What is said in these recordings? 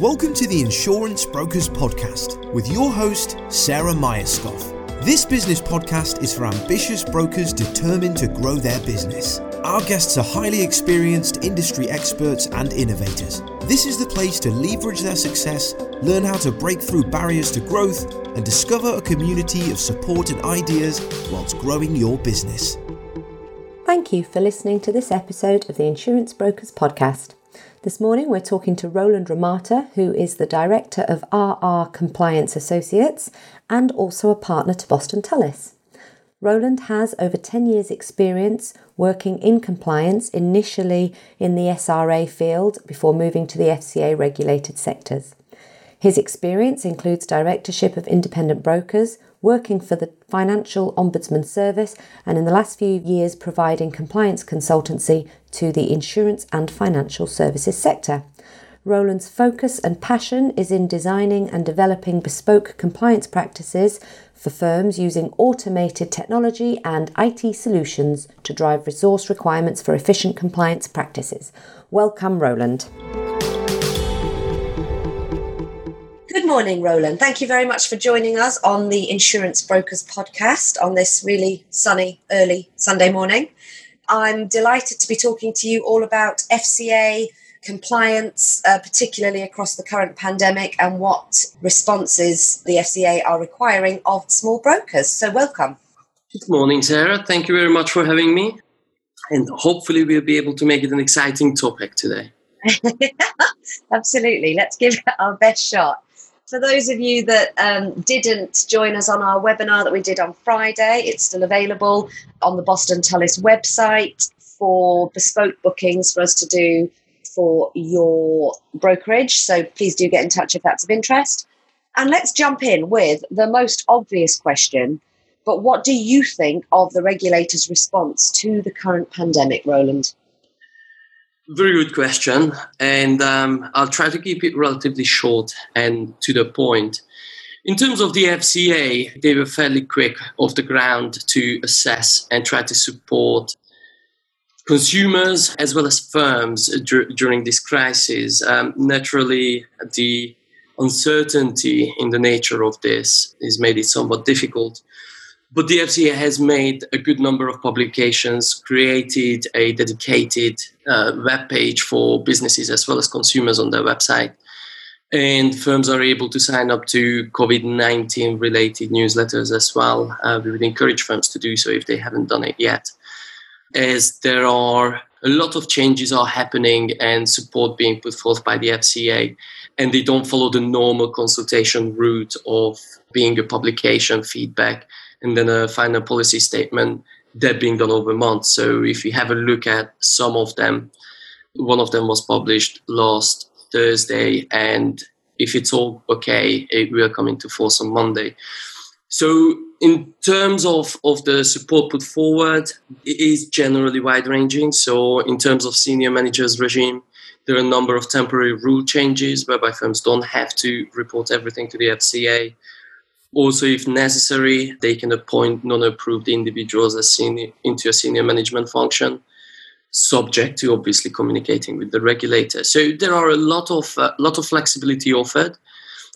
Welcome to the Insurance Brokers Podcast with your host, Sarah Myerscough. This business podcast is for ambitious brokers determined to grow their business. Our guests are highly experienced industry experts and innovators. This is the place to leverage their success, learn how to break through barriers to growth, and discover a community of support and ideas whilst growing your business. Thank you for listening to this episode of the Insurance Brokers Podcast. This morning we're talking to Roland Romata, who is the Director of RR Compliance Associates and also a partner to Boston Tullis. Roland has over 10 years' experience working in compliance, initially in the SRA field before moving to the FCA regulated sectors. His experience includes directorship of independent brokers, working for the Financial Ombudsman Service, and in the last few years providing compliance consultancy to the insurance and financial services sector. Roland's focus and passion is in designing and developing bespoke compliance practices for firms using automated technology and IT solutions to drive resource requirements for efficient compliance practices. Welcome, Roland. Morning, Roland. Thank you very much for joining us on the Insurance Brokers podcast on this really sunny, early Sunday morning. I'm delighted to be talking to you all about FCA compliance, uh, particularly across the current pandemic, and what responses the FCA are requiring of small brokers. So, welcome. Good morning, Sarah. Thank you very much for having me. And hopefully, we'll be able to make it an exciting topic today. Absolutely. Let's give it our best shot. For those of you that um, didn't join us on our webinar that we did on Friday, it's still available on the Boston Tullis website for bespoke bookings for us to do for your brokerage. So please do get in touch if that's of interest. And let's jump in with the most obvious question. But what do you think of the regulator's response to the current pandemic, Roland? Very good question. And um, I'll try to keep it relatively short and to the point. In terms of the FCA, they were fairly quick off the ground to assess and try to support consumers as well as firms dur- during this crisis. Um, naturally, the uncertainty in the nature of this has made it somewhat difficult. But the FCA has made a good number of publications, created a dedicated uh, web page for businesses as well as consumers on their website. And firms are able to sign up to COVID 19 related newsletters as well. Uh, we would encourage firms to do so if they haven't done it yet as there are a lot of changes are happening and support being put forth by the FCA, and they don't follow the normal consultation route of being a publication, feedback, and then a final policy statement. That being done over months. So if you have a look at some of them, one of them was published last Thursday, and if it's all okay, it will come into force on Monday. So in terms of, of the support put forward, it is generally wide ranging. So, in terms of senior managers regime, there are a number of temporary rule changes whereby firms don't have to report everything to the FCA. Also, if necessary, they can appoint non approved individuals as senior, into a senior management function, subject to obviously communicating with the regulator. So, there are a lot of, uh, lot of flexibility offered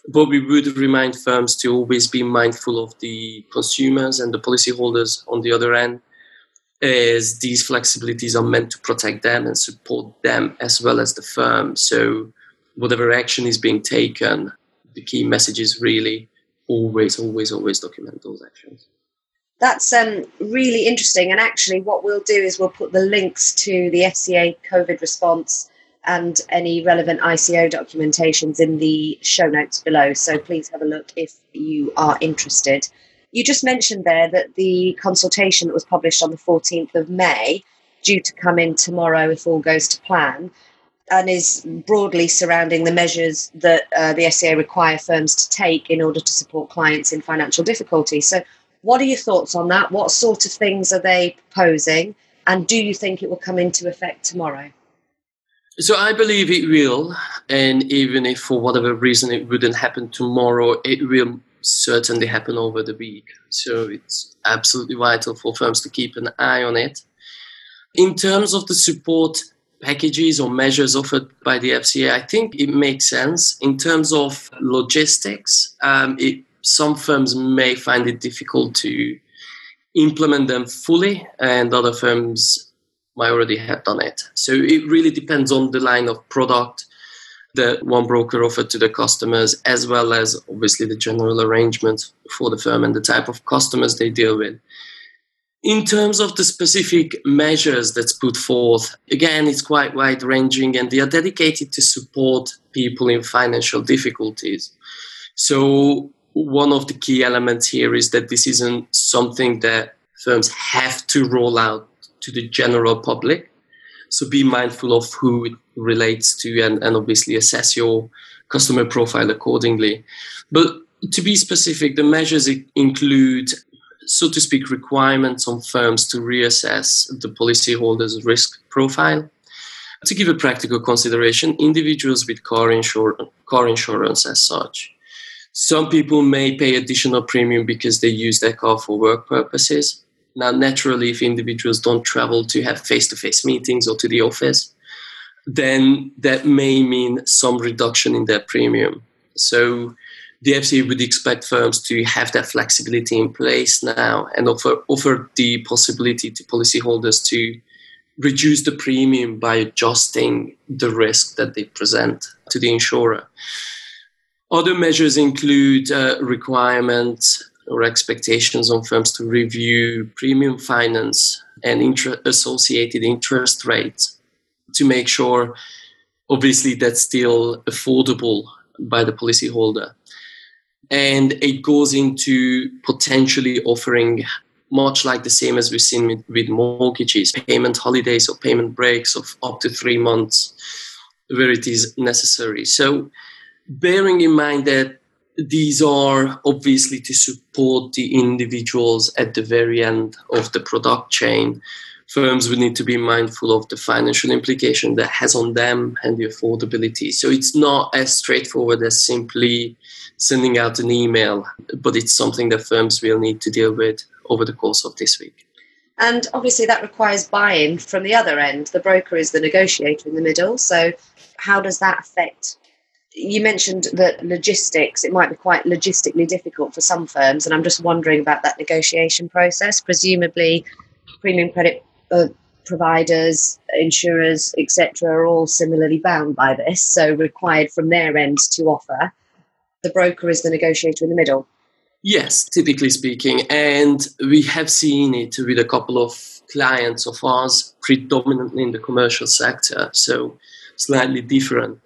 but we would remind firms to always be mindful of the consumers and the policyholders on the other end, as these flexibilities are meant to protect them and support them as well as the firm. So, whatever action is being taken, the key message is really always, always, always document those actions. That's um, really interesting. And actually, what we'll do is we'll put the links to the FCA COVID response and any relevant ICO documentations in the show notes below. So please have a look if you are interested. You just mentioned there that the consultation that was published on the 14th of May, due to come in tomorrow if all goes to plan, and is broadly surrounding the measures that uh, the FCA require firms to take in order to support clients in financial difficulty. So, what are your thoughts on that? What sort of things are they proposing? And do you think it will come into effect tomorrow? So I believe it will, and even if for whatever reason it wouldn't happen tomorrow, it will certainly happen over the week. So it's absolutely vital for firms to keep an eye on it. In terms of the support, packages or measures offered by the FCA, I think it makes sense. In terms of logistics, um, it, some firms may find it difficult to implement them fully, and other firms might already have done it. So it really depends on the line of product that one broker offered to the customers, as well as obviously the general arrangement for the firm and the type of customers they deal with. In terms of the specific measures that's put forth, again, it's quite wide ranging and they are dedicated to support people in financial difficulties. So, one of the key elements here is that this isn't something that firms have to roll out to the general public. So, be mindful of who it relates to and, and obviously assess your customer profile accordingly. But to be specific, the measures include so to speak, requirements on firms to reassess the policyholder's risk profile. To give a practical consideration, individuals with car, insur- car insurance as such. Some people may pay additional premium because they use their car for work purposes. Now, naturally, if individuals don't travel to have face to face meetings or to the office, then that may mean some reduction in their premium. So, the FCA would expect firms to have that flexibility in place now and offer offer the possibility to policyholders to reduce the premium by adjusting the risk that they present to the insurer. Other measures include uh, requirements or expectations on firms to review premium finance and inter- associated interest rates to make sure, obviously, that's still affordable by the policyholder and it goes into potentially offering much like the same as we've seen with, with mortgages payment holidays or payment breaks of up to three months where it is necessary. So bearing in mind that these are obviously to support the individuals at the very end of the product chain firms would need to be mindful of the financial implication that has on them and the affordability so it's not as straightforward as simply sending out an email, but it's something that firms will need to deal with over the course of this week. And obviously, that requires buy in from the other end. The broker is the negotiator in the middle. So, how does that affect? You mentioned that logistics, it might be quite logistically difficult for some firms. And I'm just wondering about that negotiation process. Presumably, premium credit uh, providers, insurers, etc., are all similarly bound by this. So, required from their end to offer the broker is the negotiator in the middle? Yes, typically speaking. And we have seen it with a couple of clients of ours, predominantly in the commercial sector, so slightly different,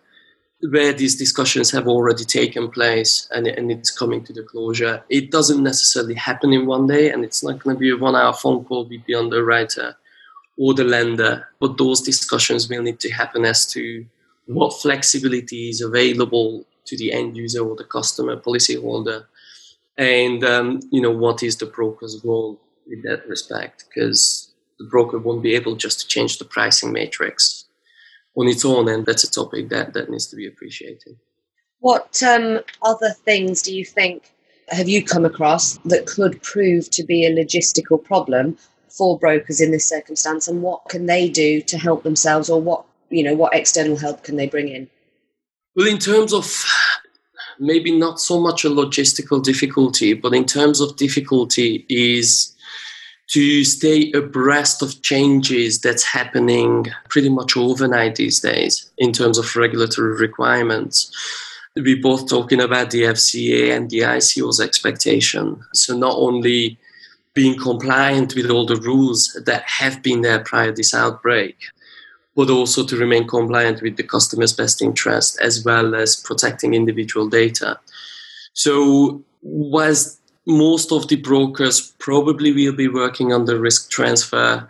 where these discussions have already taken place and, and it's coming to the closure. It doesn't necessarily happen in one day, and it's not going to be a one hour phone call with the underwriter or the lender, but those discussions will need to happen as to what flexibility is available to the end user or the customer policyholder and um, you know what is the broker's role in that respect because the broker won't be able just to change the pricing matrix on its own and that's a topic that, that needs to be appreciated. What um, other things do you think have you come across that could prove to be a logistical problem for brokers in this circumstance and what can they do to help themselves or what you know what external help can they bring in well, in terms of maybe not so much a logistical difficulty, but in terms of difficulty is to stay abreast of changes that's happening pretty much overnight these days in terms of regulatory requirements. We're both talking about the FCA and the ICO's expectation. So not only being compliant with all the rules that have been there prior to this outbreak, but also to remain compliant with the customer's best interest as well as protecting individual data. So, whilst most of the brokers probably will be working on the risk transfer,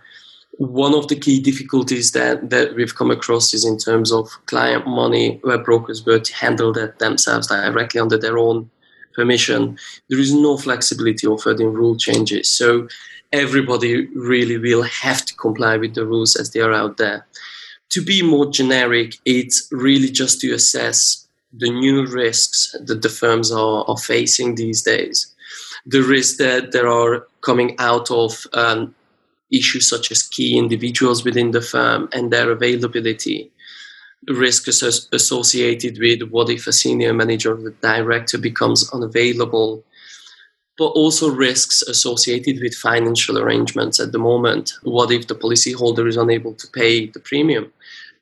one of the key difficulties that, that we've come across is in terms of client money, where brokers were to handle that themselves directly under their own permission. There is no flexibility offered in rule changes. So everybody really will have to comply with the rules as they are out there to be more generic, it's really just to assess the new risks that the firms are, are facing these days. The risks that there are coming out of um, issues such as key individuals within the firm and their availability, risk associated with what if a senior manager or the director becomes unavailable, but also risks associated with financial arrangements at the moment. What if the policyholder is unable to pay the premium?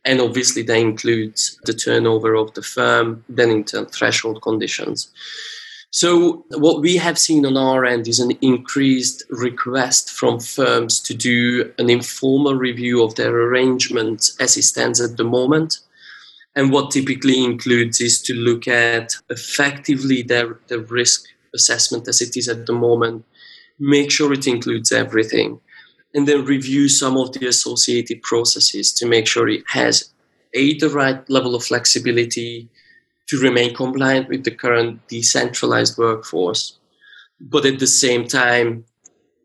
And obviously, that includes the turnover of the firm, then in threshold conditions. So, what we have seen on our end is an increased request from firms to do an informal review of their arrangements as it stands at the moment. And what typically includes is to look at effectively their, their risk assessment as it is at the moment, make sure it includes everything, and then review some of the associated processes to make sure it has a the right level of flexibility to remain compliant with the current decentralized workforce, but at the same time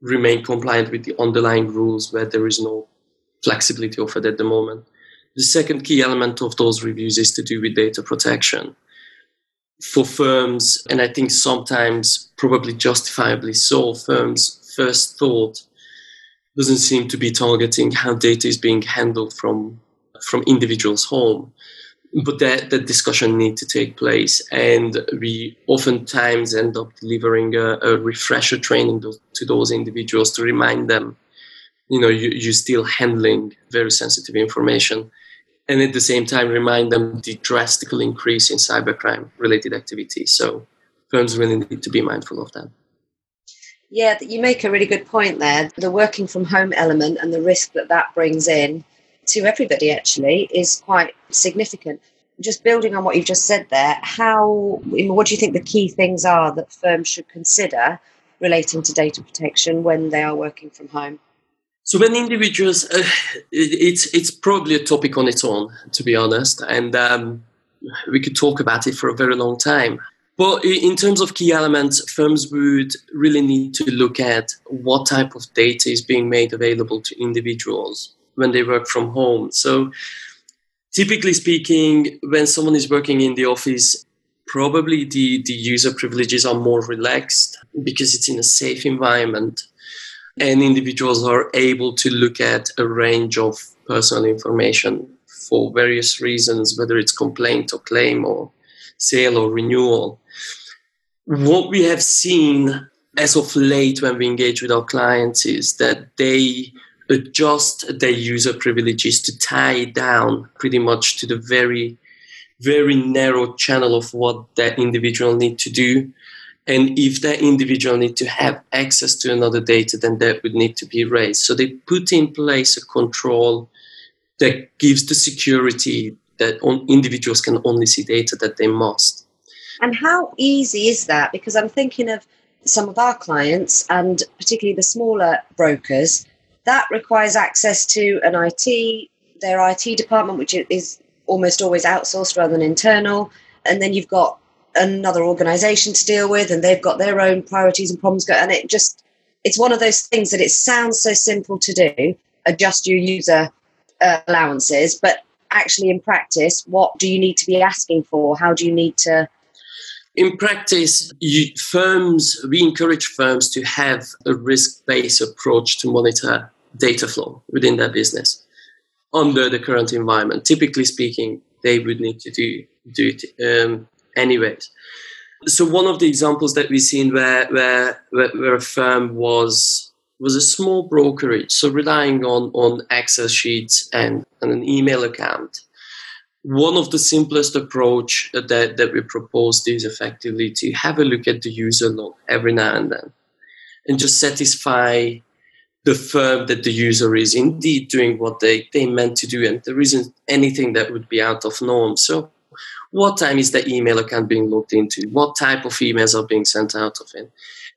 remain compliant with the underlying rules where there is no flexibility offered at the moment. The second key element of those reviews is to do with data protection. For firms, and I think sometimes probably justifiably so, firms' first thought doesn't seem to be targeting how data is being handled from from individuals' home. But that, that discussion need to take place, and we oftentimes end up delivering a, a refresher training to, to those individuals to remind them, you know, you, you're still handling very sensitive information, and at the same time remind them the drastic increase in cybercrime related activities. So firms really need to be mindful of that. Yeah, you make a really good point there. The working from home element and the risk that that brings in to everybody actually is quite significant. Just building on what you've just said there, how what do you think the key things are that firms should consider relating to data protection when they are working from home? So when individuals, uh, it's it's probably a topic on its own, to be honest, and um, we could talk about it for a very long time. But in terms of key elements, firms would really need to look at what type of data is being made available to individuals when they work from home. So, typically speaking, when someone is working in the office, probably the, the user privileges are more relaxed because it's in a safe environment and individuals are able to look at a range of personal information for various reasons, whether it's complaint or claim or sale or renewal. What we have seen as of late when we engage with our clients is that they adjust their user privileges to tie it down pretty much to the very, very narrow channel of what that individual need to do. And if that individual need to have access to another data, then that would need to be raised. So they put in place a control that gives the security that individuals can only see data that they must. And how easy is that? Because I'm thinking of some of our clients and particularly the smaller brokers that requires access to an IT, their IT department, which is almost always outsourced rather than internal. And then you've got another organization to deal with, and they've got their own priorities and problems. And it just, it's one of those things that it sounds so simple to do, adjust your user uh, allowances, but actually in practice, what do you need to be asking for? How do you need to in practice, you, firms, we encourage firms to have a risk based approach to monitor data flow within their business under the current environment. Typically speaking, they would need to do, do it um, anyways. So one of the examples that we've seen where, where, where a firm was was a small brokerage, so relying on, on Excel sheets and, and an email account. One of the simplest approach that, that we proposed is effectively to have a look at the user log every now and then and just satisfy the firm that the user is indeed doing what they, they meant to do and there isn't anything that would be out of norm. So what time is the email account being looked into? What type of emails are being sent out of it?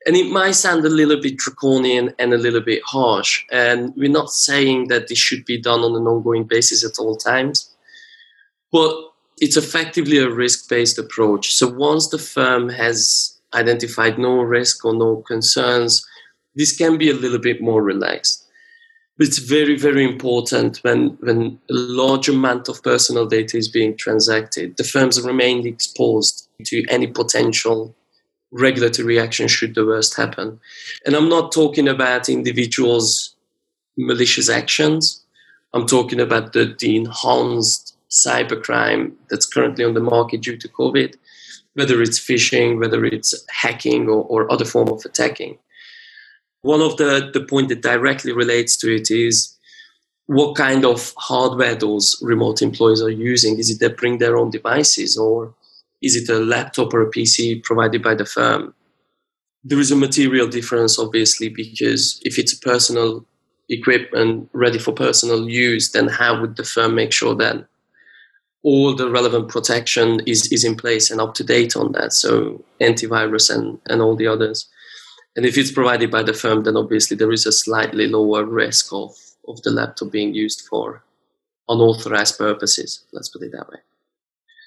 And it might sound a little bit draconian and a little bit harsh. And we're not saying that this should be done on an ongoing basis at all times. But it's effectively a risk based approach. So once the firm has identified no risk or no concerns, this can be a little bit more relaxed. But it's very, very important when, when a large amount of personal data is being transacted, the firms remain exposed to any potential regulatory action should the worst happen. And I'm not talking about individuals malicious actions. I'm talking about the, the enhanced cybercrime that's currently on the market due to COVID, whether it's phishing, whether it's hacking or, or other form of attacking. One of the, the point that directly relates to it is what kind of hardware those remote employees are using. Is it they bring their own devices or is it a laptop or a PC provided by the firm? There is a material difference, obviously, because if it's personal equipment ready for personal use, then how would the firm make sure that all the relevant protection is, is in place and up to date on that? So antivirus and, and all the others. And if it's provided by the firm, then obviously there is a slightly lower risk of, of the laptop being used for unauthorized purposes. Let's put it that way.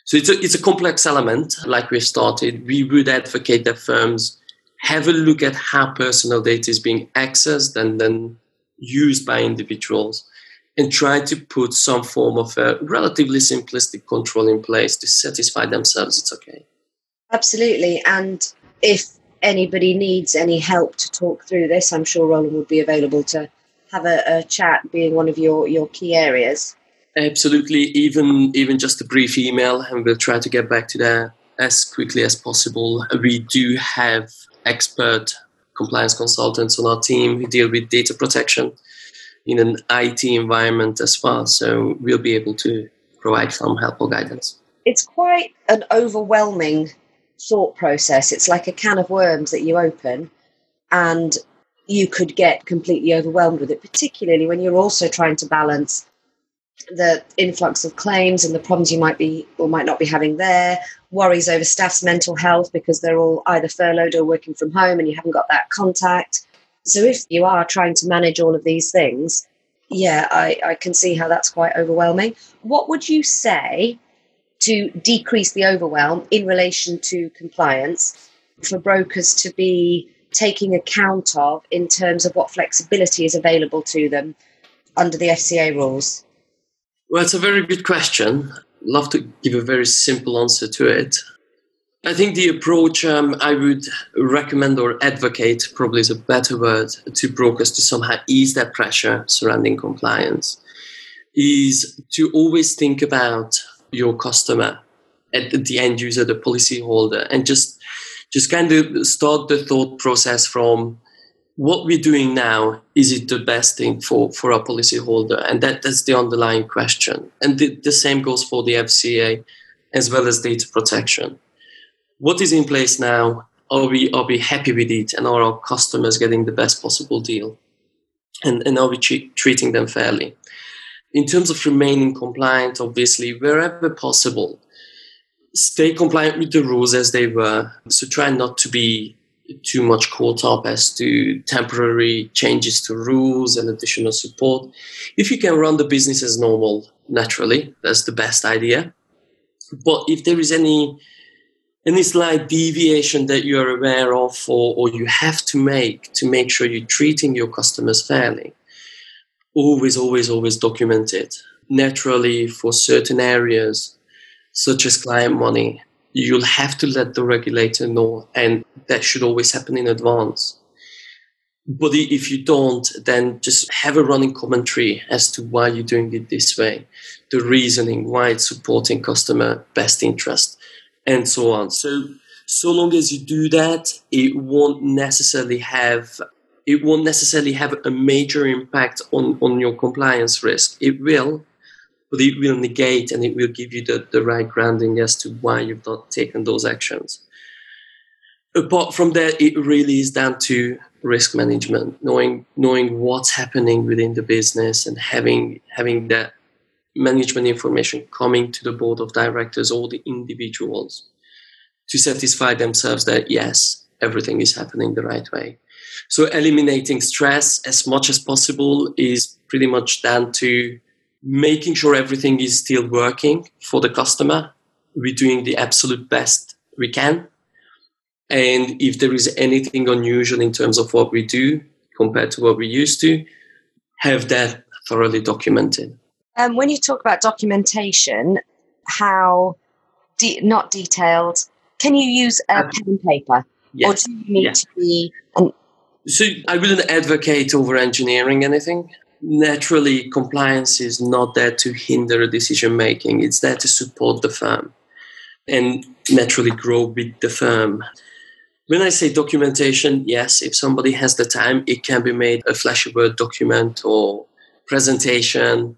So it's a, it's a complex element. Like we've started, we would advocate that firms have a look at how personal data is being accessed and then used by individuals and try to put some form of a relatively simplistic control in place to satisfy themselves it's okay. Absolutely. And if anybody needs any help to talk through this, I'm sure Roland would be available to have a, a chat, being one of your, your key areas. Absolutely, even even just a brief email, and we'll try to get back to that as quickly as possible. We do have expert compliance consultants on our team who deal with data protection in an IT environment as well, so we'll be able to provide some helpful guidance. It's quite an overwhelming thought process. It's like a can of worms that you open, and you could get completely overwhelmed with it, particularly when you're also trying to balance the influx of claims and the problems you might be or might not be having there, worries over staff's mental health because they're all either furloughed or working from home and you haven't got that contact. So if you are trying to manage all of these things, yeah, I, I can see how that's quite overwhelming. What would you say to decrease the overwhelm in relation to compliance for brokers to be taking account of in terms of what flexibility is available to them under the FCA rules? Well, it's a very good question. Love to give a very simple answer to it. I think the approach um, I would recommend or advocate, probably is a better word, to brokers to somehow ease that pressure surrounding compliance is to always think about your customer at the end user, the policy holder, and just just kind of start the thought process from what we're doing now is it the best thing for for our policy holder and that that's the underlying question. And the, the same goes for the fca as well as data protection. What is in place now are we are we happy with it? And are our customers getting the best possible deal? And, and are we treating them fairly in terms of remaining compliant, obviously, wherever possible, stay compliant with the rules as they were. So try not to be too much caught up as to temporary changes to rules and additional support. If you can run the business as normal, naturally, that's the best idea. But if there is any any slight deviation that you are aware of or, or you have to make to make sure you're treating your customers fairly, always, always, always document it. Naturally, for certain areas, such as client money, you'll have to let the regulator know, and that should always happen in advance. But if you don't, then just have a running commentary as to why you're doing it this way, the reasoning, why it's supporting customer best interest, and so on. So, so long as you do that, it won't necessarily have it won't necessarily have a major impact on, on your compliance risk. It will, but it will negate and it will give you the, the right grounding as to why you've not taken those actions. Apart from that, it really is down to risk management, knowing knowing what's happening within the business and having having that management information coming to the board of directors or the individuals to satisfy themselves that yes, everything is happening the right way. So eliminating stress as much as possible is pretty much down to making sure everything is still working for the customer. We're doing the absolute best we can. And if there is anything unusual in terms of what we do compared to what we used to, have that thoroughly documented. Um, when you talk about documentation, how de- not detailed, can you use a uh, pen and paper? Yes. Or do you need to be so I wouldn't advocate over engineering anything. naturally compliance is not there to hinder decision making it's there to support the firm and naturally grow with the firm. When i say documentation yes if somebody has the time it can be made a flashy word document or presentation.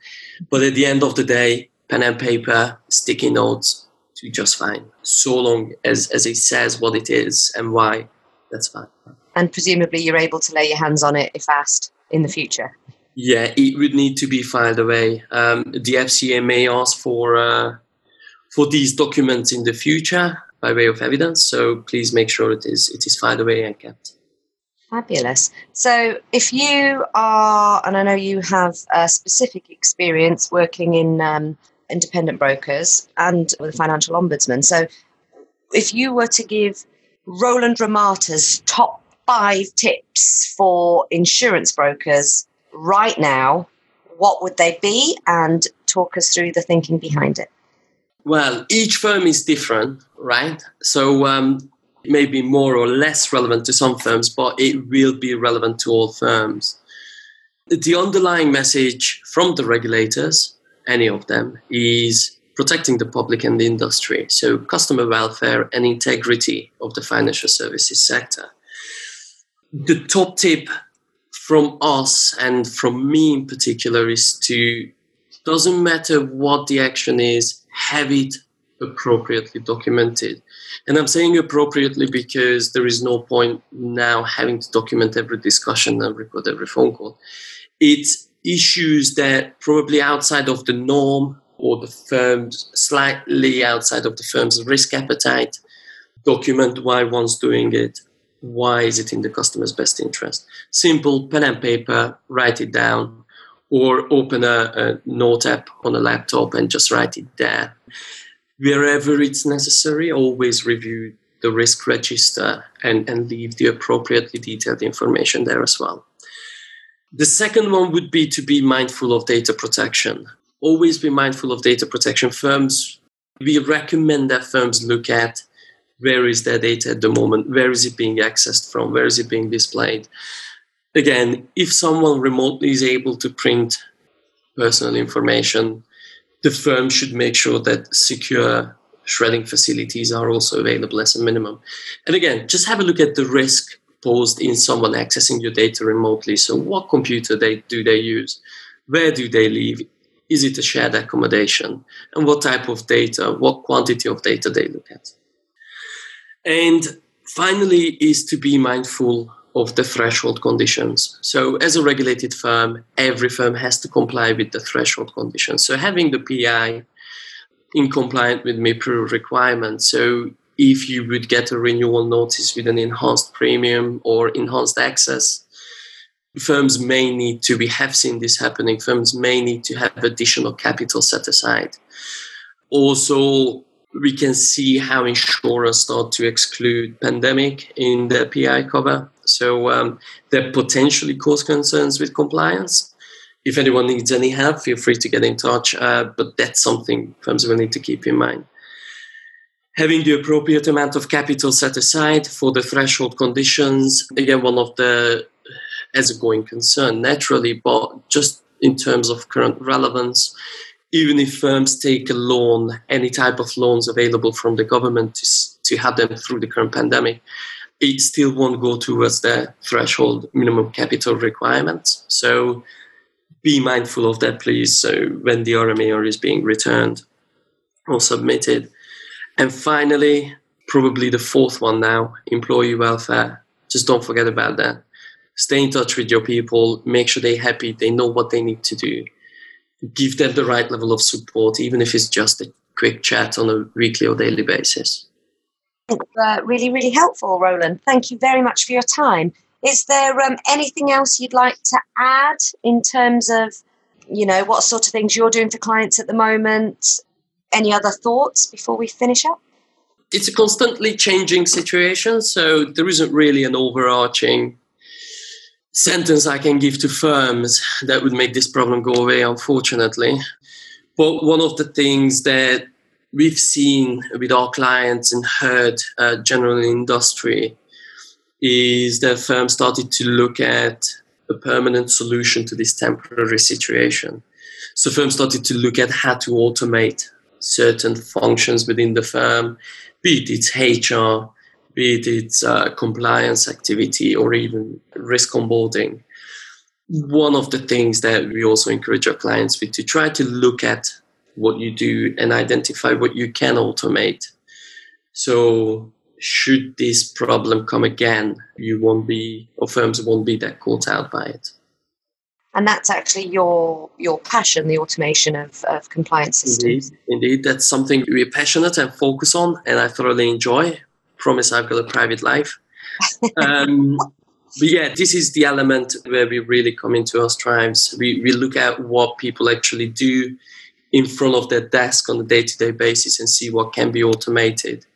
But at the end of the day pen and paper sticky notes do just fine. So long as as it says what it is and why that's fine and presumably you're able to lay your hands on it if asked in the future yeah, it would need to be filed away. Um, the FCA may ask for uh, for these documents in the future by way of evidence. So please make sure it is it is filed away and kept. Fabulous. So if you are, and I know you have a specific experience working in um, independent brokers and with a financial ombudsman. So if you were to give Roland Romata's top five tips for insurance brokers right now, what would they be? And talk us through the thinking behind it. Well, each firm is different, right? So um, it may be more or less relevant to some firms, but it will be relevant to all firms. The underlying message from the regulators, any of them, is protecting the public and the industry. So, customer welfare and integrity of the financial services sector. The top tip from us and from me in particular is to doesn't matter what the action is have it appropriately documented. And i'm saying appropriately because there is no point now having to document every discussion and record every phone call. It's issues that probably outside of the norm or the firm's slightly outside of the firm's risk appetite document why one's doing it why is it in the customer's best interest? Simple pen and paper, write it down, or open a, a note app on a laptop and just write it there. Wherever it's necessary, always review the risk register and, and leave the appropriately detailed information there as well. The second one would be to be mindful of data protection. Always be mindful of data protection. Firms, we recommend that firms look at where is their data at the moment? Where is it being accessed from? Where is it being displayed? Again if someone remotely is able to print personal information the firm should make sure that secure shredding facilities are also available as a minimum. And again just have a look at the risk posed in someone accessing your data remotely. So what computer they do they use? Where do they live? Is it a shared accommodation? And what type of data what quantity of data they look at and finally, is to be mindful of the threshold conditions. So, as a regulated firm, every firm has to comply with the threshold conditions. So, having the PI in compliance with MIPRU requirements. So, if you would get a renewal notice with an enhanced premium or enhanced access, firms may need to, we have seen this happening, firms may need to have additional capital set aside. Also, we can see how insurers start to exclude pandemic in their PI cover. So um, that potentially cause concerns with compliance. If anyone needs any help, feel free to get in touch. Uh, but that's something firms will need to keep in mind. Having the appropriate amount of capital set aside for the threshold conditions, again, one of the as a going concern naturally, but just in terms of current relevance, even if firms take a loan, any type of loans available from the government to, to have them through the current pandemic, it still won't go towards the threshold minimum capital requirements. So be mindful of that, please. So when the RMA is being returned or submitted. And finally, probably the fourth one now, employee welfare. Just don't forget about that. Stay in touch with your people, make sure they're happy, they know what they need to do give them the right level of support, even if it's just a quick chat on a weekly or daily basis. Uh, really, really helpful, Roland. Thank you very much for your time. Is there um, anything else you'd like to add in terms of, you know, what sort of things you're doing for clients at the moment? Any other thoughts before we finish up? It's a constantly changing situation, so there isn't really an overarching sentence I can give to firms that would make this problem go away, unfortunately. But one of the things that we've seen with our clients and heard uh, general industry is that firms started to look at a permanent solution to this temporary situation. So firms started to look at how to automate certain functions within the firm, be it its HR, be it its uh, compliance activity, or even risk onboarding. One of the things that we also encourage our clients with to try to look at what you do and identify what you can automate. So should this problem come again, you won't be, or firms won't be that caught out by it. And that's actually your your passion, the automation of, of compliance systems. Indeed, indeed, that's something we're passionate and focus on, and I thoroughly enjoy. Promise I've got a private life. Um, but yeah, this is the element where we really come into our strives. We, we look at what people actually do in front of their desk on a day to day basis and see what can be automated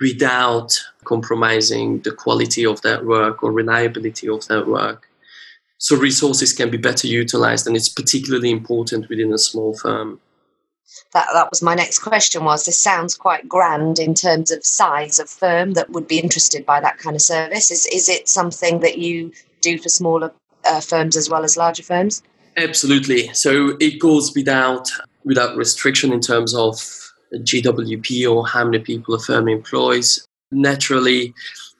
without compromising the quality of that work or reliability of that work. So resources can be better utilized, and it's particularly important within a small firm. That, that was my next question was this sounds quite grand in terms of size of firm that would be interested by that kind of service. Is, is it something that you do for smaller uh, firms as well as larger firms? Absolutely. So it goes without without restriction in terms of GWP or how many people a firm employs. Naturally,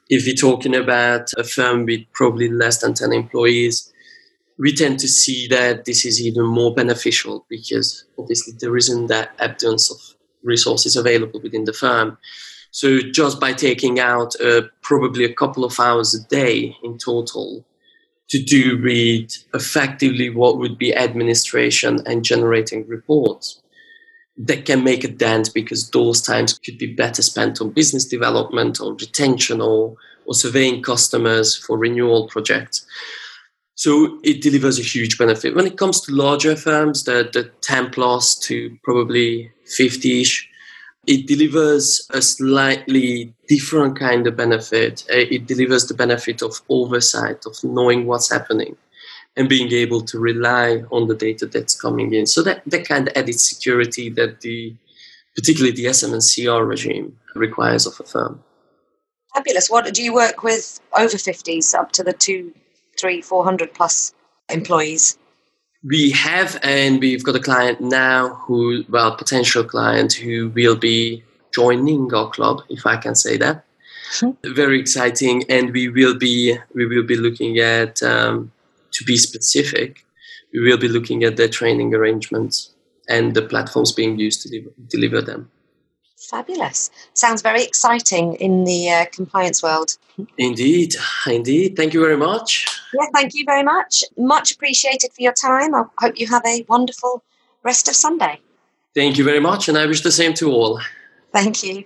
if you're talking about a firm with probably less than 10 employees, we tend to see that this is even more beneficial because obviously there isn't that abundance of resources available within the firm. So just by taking out uh, probably a couple of hours a day in total to do with effectively what would be administration and generating reports, that can make a dent because those times could be better spent on business development or retention or, or surveying customers for renewal projects. So it delivers a huge benefit. When it comes to larger firms, the, the 10 plus to probably 50 ish, it delivers a slightly different kind of benefit. Uh, it delivers the benefit of oversight, of knowing what's happening and being able to rely on the data that's coming in. So that, that kind of added security that the particularly the SM&CR regime requires of a firm. Fabulous. What do you work with over 50s up to the two, three, 400 plus employees? We have, and we've got a client now who, well, potential client who will be joining our club, if I can say that. Very exciting, and we will be we will be looking at um, to be specific, we will be looking at the training arrangements and the platforms being used to de- deliver them. Fabulous. Sounds very exciting in the uh, compliance world. Indeed, indeed. Thank you very much. Yeah, thank you very much. Much appreciated for your time. I hope you have a wonderful rest of Sunday. Thank you very much, and I wish the same to all. Thank you.